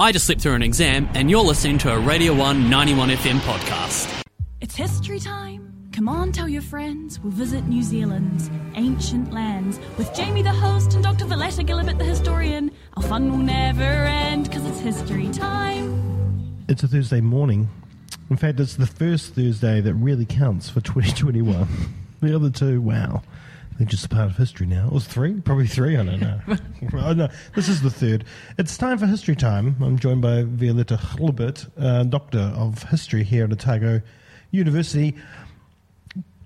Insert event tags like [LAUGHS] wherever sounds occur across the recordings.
I just slipped through an exam, and you're listening to a Radio 1 91 FM podcast. It's history time. Come on, tell your friends. We'll visit New Zealand's ancient lands with Jamie the host and Dr. Violetta Gillibert the historian. Our fun will never end because it's history time. It's a Thursday morning. In fact, it's the first Thursday that really counts for 2021. [LAUGHS] the other two, wow. They're just a part of history now. It was three? Probably three, I don't know. [LAUGHS] [LAUGHS] oh, no, this is the third. It's time for History Time. I'm joined by Violetta Gillibert, uh, Doctor of History here at Otago University.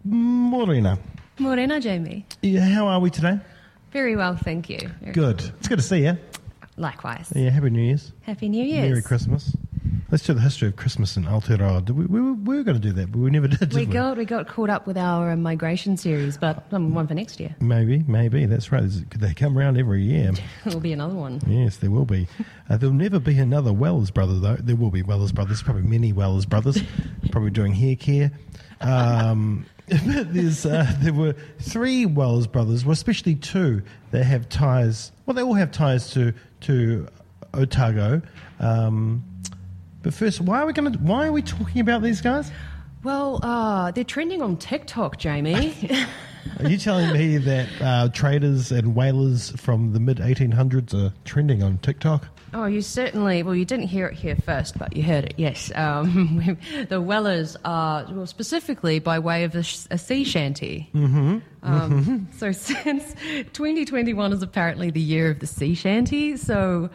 Morena. Morena, Jamie. Yeah, how are we today? Very well, thank you. Very Good. It's good to see you. Likewise. Yeah, Happy New Year's. Happy New Year's. Merry Christmas. Let's do the history of Christmas in Aotearoa. We, we, were- we were going to do that, but we never [LAUGHS] did. did We got we got caught up with our uh, migration series, but um, one for next year. Maybe, maybe. That's right. They come around every year. [LAUGHS] There'll be another one. Yes, there will be. [LAUGHS] Uh, there'll never be another Wells brother, though. There will be Wells brothers, probably many Wells brothers, probably doing hair care. Um, there's, uh, there were three Wells brothers, well, especially two that have ties. Well, they all have ties to to Otago. Um, but first, why are we going to? Why are we talking about these guys? Well, uh, they're trending on TikTok, Jamie. [LAUGHS] Are you telling me that uh, traders and whalers from the mid 1800s are trending on TikTok? oh, you certainly. Well, you didn't hear it here first, but you heard it. Yes, um, [LAUGHS] the whalers are well, specifically by way of a, sh- a sea shanty. Mm-hmm. Um, So [LAUGHS] since 2021 is apparently the year of the sea shanty, so.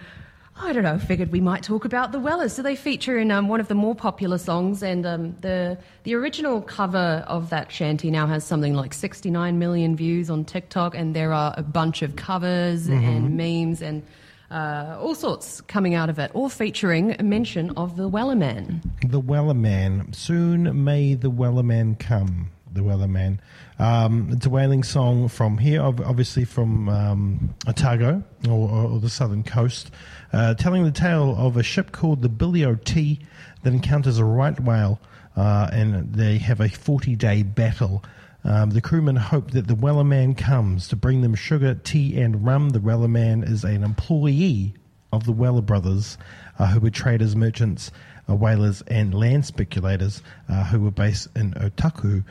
I don't know. Figured we might talk about the Wellers. So they feature in um, one of the more popular songs, and um, the the original cover of that shanty now has something like 69 million views on TikTok, and there are a bunch of covers and memes and uh, all sorts coming out of it, all featuring a mention of the Wellerman. The Wellerman. Soon may the Wellerman come. The Wellerman. Um, it's a whaling song from here, obviously from um, Otago or, or, the southern coast, uh, telling the tale of a ship called the Billy o' Tea that encounters a right whale uh, and they have a 40 day battle. Um, the crewmen hope that the Wellerman comes to bring them sugar, tea, and rum. The Wellerman is an employee of the Weller brothers, uh, who were traders, merchants, uh, whalers, and land speculators uh, who were based in Otakou.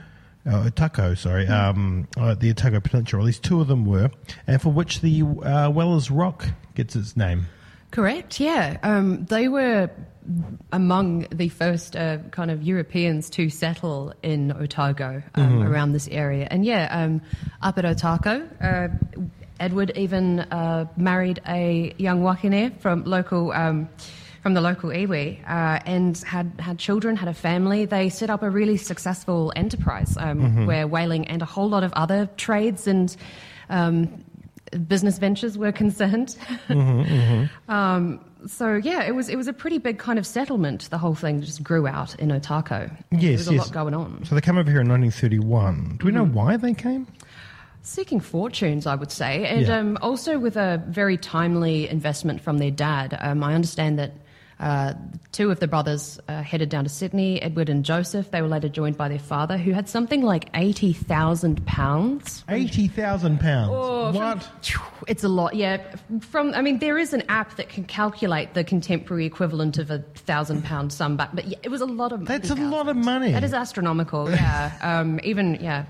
Uh, Otakou, sorry, um, uh, the Otago Peninsula. At least two of them were, and for which the uh, Wellers Rock gets its name. Correct, yeah. Um, they were among the first uh, kind of Europeans to settle in Otago um, around this area. And yeah, um, up at Otago, uh, Edward even uh, married a young wahine from local. From the local iwi uh, and had, had children, had a family. They set up a really successful enterprise um, where whaling and a whole lot of other trades and um, business ventures were [LAUGHS] concerned. Um, so yeah, it was it was a pretty big kind of settlement. The whole thing just grew out in Otago. there Yes, a lot going on. So they came over here in 1931. Do we know why they came? Seeking fortunes, I would say, and Yeah. um, also with a very timely investment from their dad. Um, I understand that. Uh, two of the brothers uh, headed down to Sydney, Edward and Joseph. They were later joined by their father, who had something like 80,000 pounds Eighty thousand pounds. Oh, from- what? It's a lot, yeah. From I mean, there is an app that can calculate the contemporary equivalent of a thousand pound sum back, but yeah, it was a lot of. That's a lot of money. That is astronomical, yeah. [LAUGHS] um, even yeah,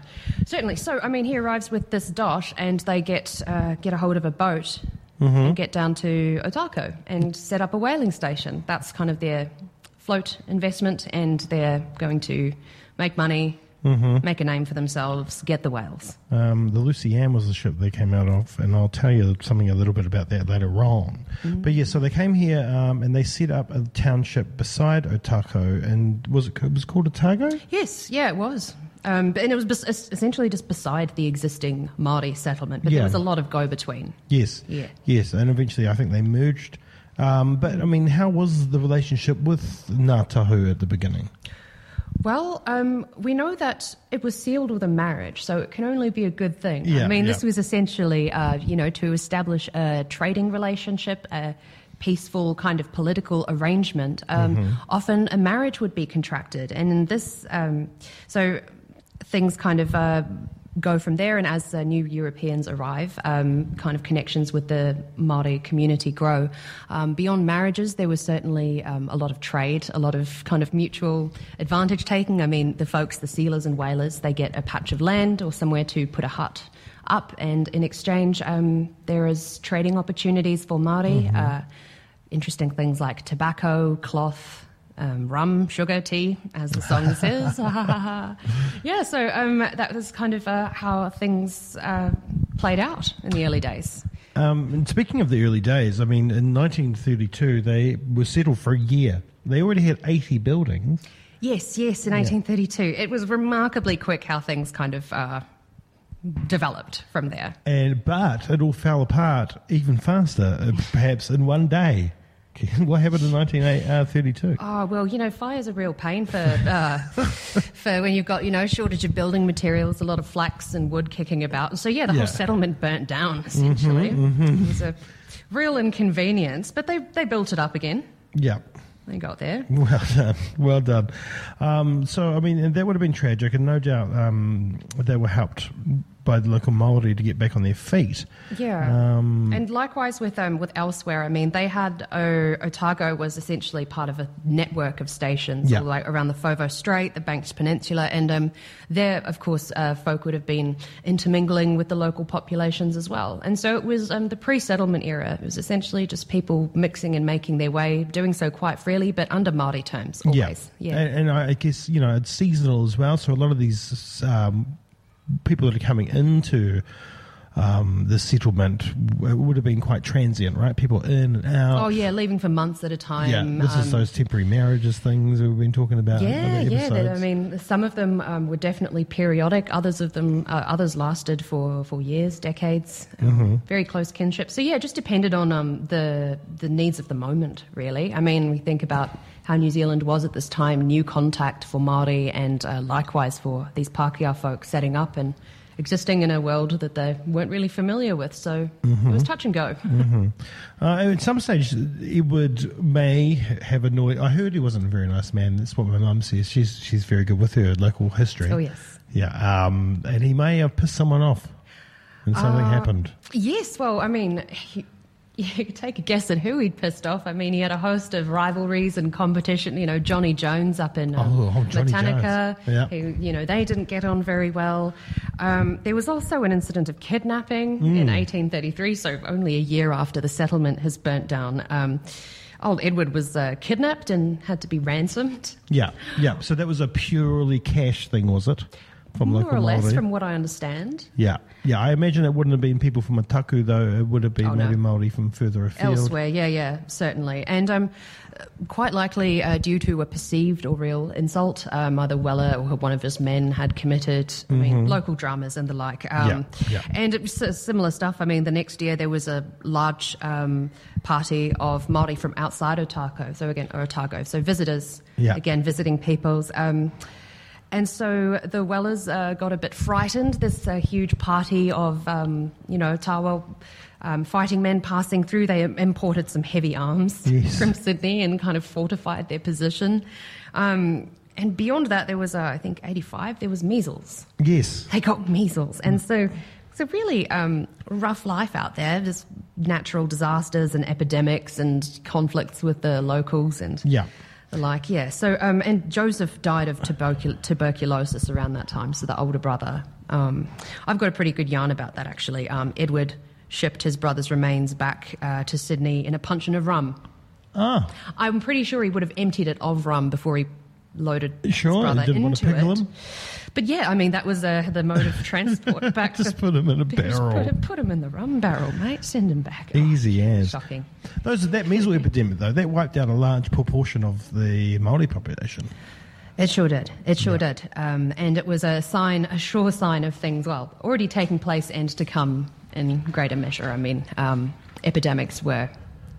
certainly. So I mean, he arrives with this dot, and they get uh, get a hold of a boat Mm-hmm. and get down to Otakou and set up a whaling station. That's kind of their float investment, and they're going to make money. Mm-hmm. Make a name for themselves, get the whales. Um, the Lucy Ann was the ship they came out of, and I'll tell you something a little bit about that later on. But yeah, so they came here um, and they set up a township beside Otakou, and was it, it was called Otago? Yes, yeah, it was. Um, but- and it was bes- essentially just beside the existing Maori settlement, but Yeah. there was a lot of go between. Yes, Yeah. yes, and eventually I think they merged. Um, but I mean, how was the relationship with Ngāi Tahu at the beginning? Well, um, we know that it was sealed with a marriage, so it can only be a good thing. Yeah, I mean, yeah. this was essentially, uh, you know, to establish a trading relationship, a peaceful kind of political arrangement. Um, Mm-hmm. Often a marriage would be contracted, and in this, um, so things kind of. Uh, go from there. And as uh, new Europeans arrive, um, kind of connections with the Maori community grow. Um, beyond marriages, there was certainly um, a lot of trade, a lot of kind of mutual advantage taking. I mean, the folks, the sealers and whalers, they get a patch of land or somewhere to put a hut up, and in exchange, um, there is trading opportunities for Maori. Uh, interesting things like tobacco, cloth. Um, rum, sugar, tea, as the song [LAUGHS] says. [LAUGHS] yeah, so um, that was kind of uh, how things uh, played out in the early days. Um, and speaking of the early days, I mean, in 1932, they were settled for a year. They already had 80 buildings. Yes, yes, in 1832. It was remarkably quick how things kind of uh, developed from there. And but it all fell apart even faster, uh, perhaps in one day. [LAUGHS] what happened in 1932? Oh well, you know, fire's a real pain for uh, [LAUGHS] for when you've got you know shortage of building materials, a lot of flax and wood kicking about, and so yeah, the Yeah. whole settlement burnt down essentially. It was a real inconvenience, but they they built it up again. Yeah. They got there. [LAUGHS] Well done, well done. Um, so, I mean, and that would have been tragic, and no doubt um, they were helped by the local Maori to get back on their feet. Yeah, Um, and likewise with um, with elsewhere. I mean, they had o- Otago was essentially part of a network of stations Yeah. way around the Foveaux Strait, the Banks Peninsula, and um, there, of course, uh, folk would have been intermingling with the local populations as well. And so it was um, the pre-settlement era. It was essentially just people mixing and making their way, doing so quite freely, but under Maori terms always. Yeah, And, and I guess you know it's seasonal as well. So a lot of these um, people that are coming into um, the settlement w- would have been quite transient, right? People in and out. Oh yeah, leaving for months at a time. Yeah, this is um, those temporary marriages things we've been talking about. Yeah, yeah. That, I mean, some of them um, were definitely periodic. Others of them, uh, others lasted for, for years, decades. Um, Mm-hmm. Very close kinship. So yeah, it just depended on um, the the needs of the moment. Really, I mean, we think about how New Zealand was at this time, new contact for Maori, and uh, likewise for these Pākehā folk setting up and existing in a world that they weren't really familiar with. So Mm-hmm. it was touch and go. Uh, at some stage, Edward may have annoyed. I heard he wasn't a very nice man. That's what my mum says. She's she's very good with her local history. Oh, yes. Yeah, um, and he may have pissed someone off, and something Uh, happened. Yes, well, I mean, he, [LAUGHS] you could take a guess at who he'd pissed off. I mean, he had a host of rivalries and competition. You know, Johnny Jones up in um, Oh, oh, Botanica, Yeah. who, you know, they didn't get on very well. Um, there was also an incident of kidnapping Hmm. in 1833, so only a year after the settlement has burnt down. Um, old Edward was uh, kidnapped and had to be ransomed. Yeah, yeah. So that was a purely cash thing, was it? From More or less, Māori? from what I understand. Yeah, yeah. I imagine it wouldn't have been people from Otakou though. It would have been Oh, no. maybe Maori from further afield. Elsewhere, yeah, yeah, certainly. And um, quite likely uh, due to a perceived or real insult, um, either Weller or one of his men had committed, I mean, local dramas and the like. Um, Mm-hmm. Yeah, yeah. And it was uh, similar stuff. I mean, the next year there was a large um, party of Māori from outside Otago, so again, Otago, so visitors, Yeah. again, visiting peoples. And so the Wellers uh, got a bit frightened. This uh, huge party of, um, you know, taua um, fighting men passing through. They imported some heavy arms Yes. [LAUGHS] from Sydney and kind of fortified their position. Um, and beyond that, there was, uh, I think, 85, there was measles. Yes. They got measles. And so it's a really um, rough life out there. Just natural disasters and epidemics and conflicts with the locals and Yeah. The like. Yeah. So, um, and Joseph died of tubercul- tuberculosis around that time. So the older brother. Um, I've got a pretty good yarn about that actually. Um, Edward shipped his brother's remains back uh, to Sydney in a puncheon of rum. Ah, I'm pretty sure he would have emptied it of rum before he loaded Sure, brother didn't want to into pickle it. him. But yeah, I mean that was uh, the mode of transport [LAUGHS] back. just to, put him in a barrel. Put put him in the rum barrel, mate. Send him back. Oh, Easy as. Shocking. Those that measles epidemic though that wiped out a large proportion of the Maori population. It sure did. It sure did. Um, and it was a sign, a sure sign of things, well, already taking place and to come in greater measure. I mean, um, epidemics were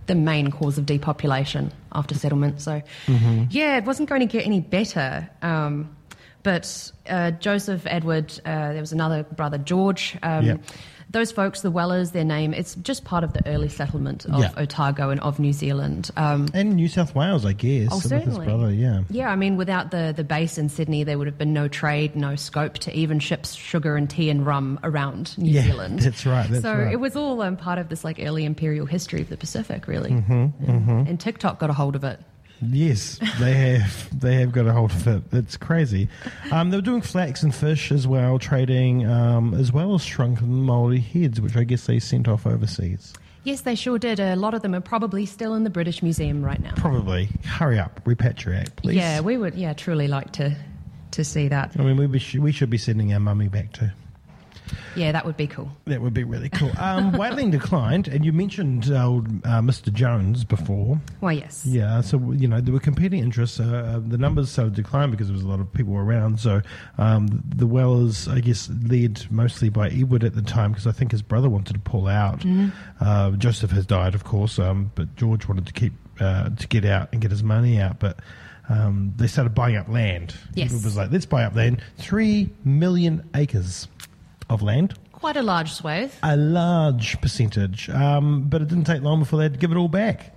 the main cause of depopulation after settlement. So, yeah, it wasn't going to get any better. Um, but uh, Joseph, Edward, uh, there was another brother, George. Um, Yeah. Those folks, the Wellers, their name, it's just part of the early settlement of Yeah. Otago and of New Zealand. Um, And New South Wales, I guess. Oh, certainly. brother, yeah. Yeah, I mean, without the, the base in Sydney, there would have been no trade, no scope to even ship sugar and tea and rum around New Yeah, Zealand. that's right, that's so right. it was all um, part of this like early imperial history of the Pacific, really. Mm-hmm, And TikTok got a hold of it. Yes, they have. They have got a hold of it. It's crazy. Um, they were doing flax and fish as well, trading um, as well as shrunken Maori heads, which I guess they sent off overseas. Yes, they sure did. A lot of them are probably still in the British Museum right now. Probably. Hurry up, repatriate, please. Yeah, we would. Yeah, truly like to to see that. I mean, we, should, we should be sending our mummy back too. Yeah, that would be cool. That would be really cool. Um, [LAUGHS] whaling declined, and you mentioned old uh, Mr. Jones before. Why, yes. Yeah, so you know there were competing interests. Uh, uh, the numbers started to decline because there was a lot of people around. So um, the Wellers, I guess, led mostly by Edward at the time because I think his brother wanted to pull out. Uh, Joseph has died, of course, um, but George wanted to keep uh, to get out and get his money out. But um, they started buying up land. Yes. it was like let's buy up land. Three million acres of land Quite a large swathe. a large percentage, um, but it didn't take long before they had to give it all back.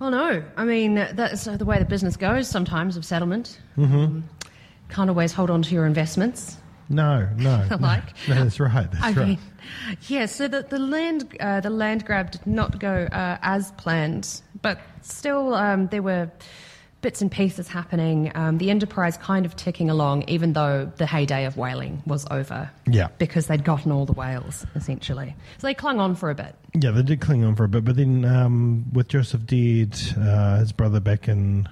Well, no. I mean, that's the way the business goes sometimes of settlement. Um, can't always hold on to your investments. No, no, [LAUGHS] no, Like- no, that's right. That's I right. mean, yeah. So the the land uh, the land grab did not go uh, as planned, but still um, there were bits and pieces happening. Um, the enterprise kind of ticking along, even though the heyday of whaling was over. Yeah. because they'd gotten all the whales essentially. So they clung on for a bit. Yeah, they did cling on for a bit, but then um, with Joseph dead, uh, his brother back in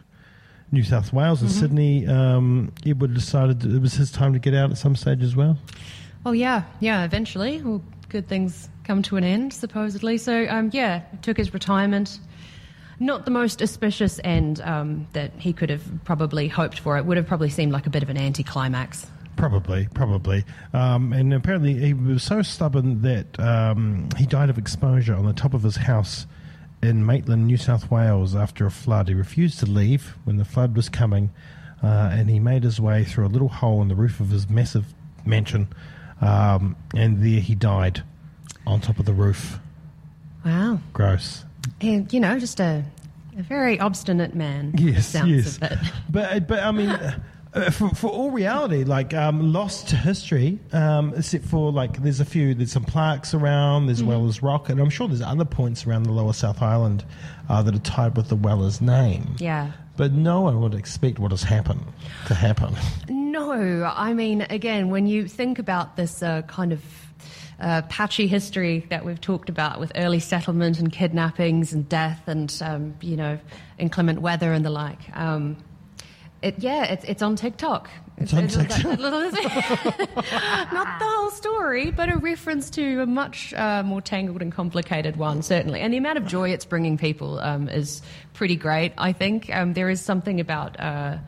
New South Wales and Mm-hmm. Sydney, um, Edward decided it was his time to get out at some stage as well. Oh yeah, yeah. Eventually, well, good things come to an end, supposedly. So um, yeah, took his retirement. Not the most auspicious end um, that he could have probably hoped for. It would have probably seemed like a bit of an anticlimax. Probably, probably. Um, and apparently, he was so stubborn that um, he died of exposure on the top of his house in Maitland, New South Wales, after a flood. He refused to leave when the flood was coming, uh, and he made his way through a little hole in the roof of his massive mansion, um, and there he died on top of the roof. Wow, Gross. And you know, just a, a very obstinate man. Yes, yes. [LAUGHS] But but I mean, [LAUGHS] uh, for for all reality, like um, lost to history, um, except for like there's a few, there's some plaques around, as well as rock, and I'm sure there's other points around the Lower South Island uh, that are tied with the Weller's name. Yeah. But no one would expect what has happened to happen. No, I mean, again, when you think about this uh, kind of uh, patchy history that we've talked about with early settlement and kidnappings and death and, um, you know, inclement weather and the like, um, it, yeah, it's, it's on TikTok. It's on TikTok. little- [LAUGHS] not the whole story, but a reference to a much uh, more tangled and complicated one, certainly. And the amount of joy it's bringing people um, is pretty great, I think. Um, there is something about uh,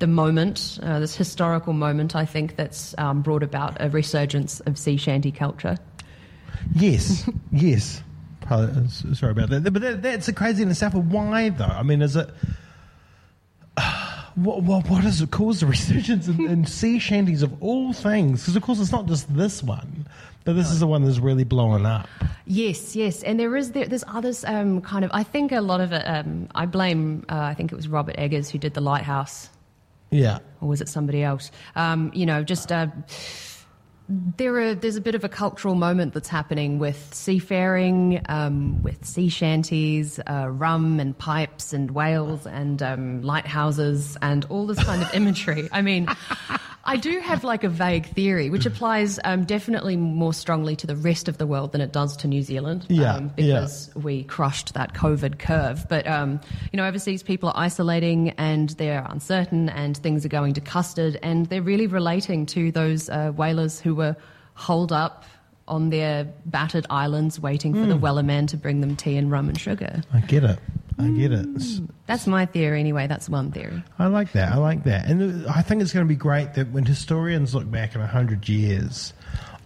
the moment, uh, this historical moment, I think, that's um, brought about a resurgence of sea shanty culture. Yes, [LAUGHS] yes. Probably- uh, Sorry about that. But that, that's a crazy in itself. Why, though? I mean, is it. [SIGHS] What, what, what has it caused the [LAUGHS] resurgence in, in sea shanties of all things? Because, of course, it's not just this one, but this is the one that's really blowing up. Yes, yes, and there is there, there's others um, kind of. I think a lot of it. Um, I blame. Uh, I think it was Robert Eggers who did the lighthouse Yeah. or was it somebody else? Um, you know, just uh, there are there's a bit of a cultural moment that's happening with seafaring, um, with sea shanties, uh, rum and pipes and whales and um, lighthouses and all this kind of imagery. I mean. I do have like a vague theory, which applies um, definitely more strongly to the rest of the world than it does to New Zealand. Yeah, um, yeah. because we crushed that COVID curve. But, um, you know, overseas people are isolating and they're uncertain and things are going to custard and they're really relating to those uh, whalers who were holed up on their battered islands waiting for the Hmm. Wellerman to bring them tea and rum and sugar. I get it. I get it. That's my theory anyway. That's one theory. I like that. I like that. And uh, I think it's going to be great that when historians look back in 100 years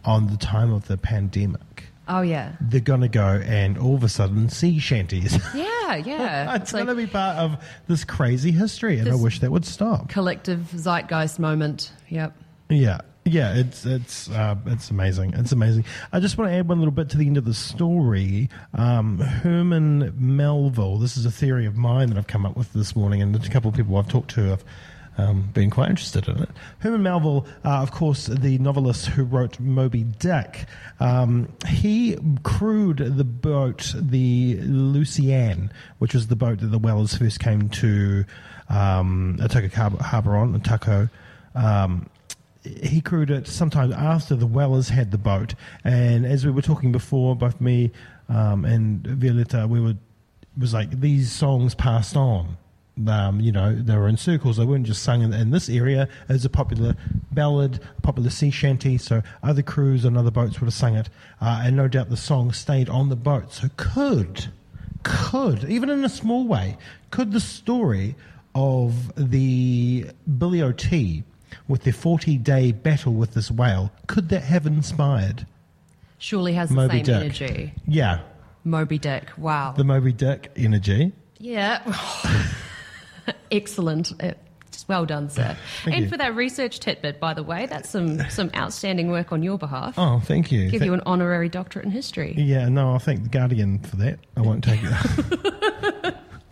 on the time of the pandemic, Oh, yeah. they're going to go and all of a sudden sea shanties. [LAUGHS] Yeah, yeah. [LAUGHS] it's like going to be part of this crazy history, and I wish that would stop. collective zeitgeist moment. Yep. Yeah, Yeah, it's it's uh, it's amazing. It's amazing. I just want to add one little bit to the end of the story. Um, Herman Melville. This is a theory of mine that I've come up with this morning, and a couple of people I've talked to have um, been quite interested in it. Herman Melville, uh, of course, the novelist who wrote Moby Dick. Um, he crewed the boat, the Lucy Ann, which was the boat that the whalers first came to um, Otago Harbour on, Taco. Um, he crewed it sometime after the Wellers had the boat, and as we were talking before, both me um, and Violetta, we were was like these songs passed on. Um, you know, they were in circles. They weren't just sung in, in this area. It was a popular ballad, a popular sea shanty. So other crews and other boats would have sung it, uh, and no doubt the song stayed on the boat. So could, could even in a small way, could the story of the Billy o' Tea with their 40 day battle with this whale, could that have inspired Surely has the Moby same Dick? energy. Yeah, Moby Dick. Wow. the Moby Dick energy. Yeah. [LAUGHS] Excellent. Uh, just well done, sir. Thank and you. for that research tidbit, by the way, that's some, some outstanding work on your behalf. Oh, thank you. Give Th- you an honorary doctorate in history. yeah, no, I'll thank the Guardian for that. I won't take it. [LAUGHS] [LAUGHS]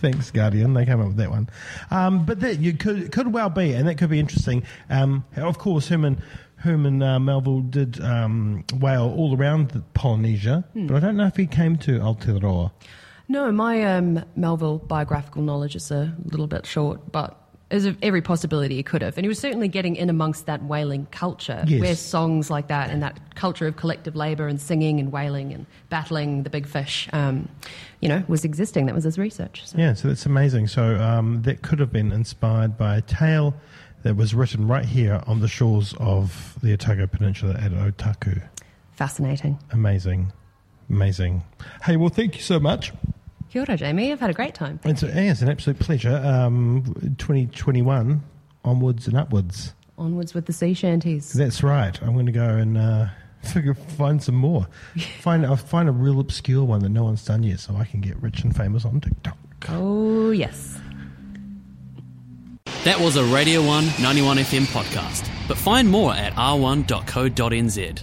Thanks, Guardian. They came up with that one. Um, but that you could could well be, and that could be interesting. Um, of course, Herman Herman uh, Melville did um, whale all around the Polynesia, but I don't know if he came to Aotearoa. No, my um, Melville biographical knowledge is a little bit short, but there's every possibility he could have. And he was certainly getting in amongst that whaling culture, Yes. where songs like that and that culture of collective labour and singing and whaling and battling the big fish, um, you know, was existing. That was his research. So. Yeah, so that's amazing. So um, that could have been inspired by a tale that was written right here on the shores of the Otago Peninsula at Otakou. Fascinating. Amazing. Amazing. Hey, well, thank you so much. Kia ora, Jamie. I've had a great time. It's, yeah, it's an absolute pleasure. Um, 2021, onwards and upwards. Onwards with the sea shanties. That's right. I'm going to go and uh, [LAUGHS] figure, find some more. [LAUGHS] find, I'll find a real obscure one that no one's done yet so I can get rich and famous on TikTok. Oh, yes. That was a Radio 1 91 FM podcast. But find more at r1.co.nz.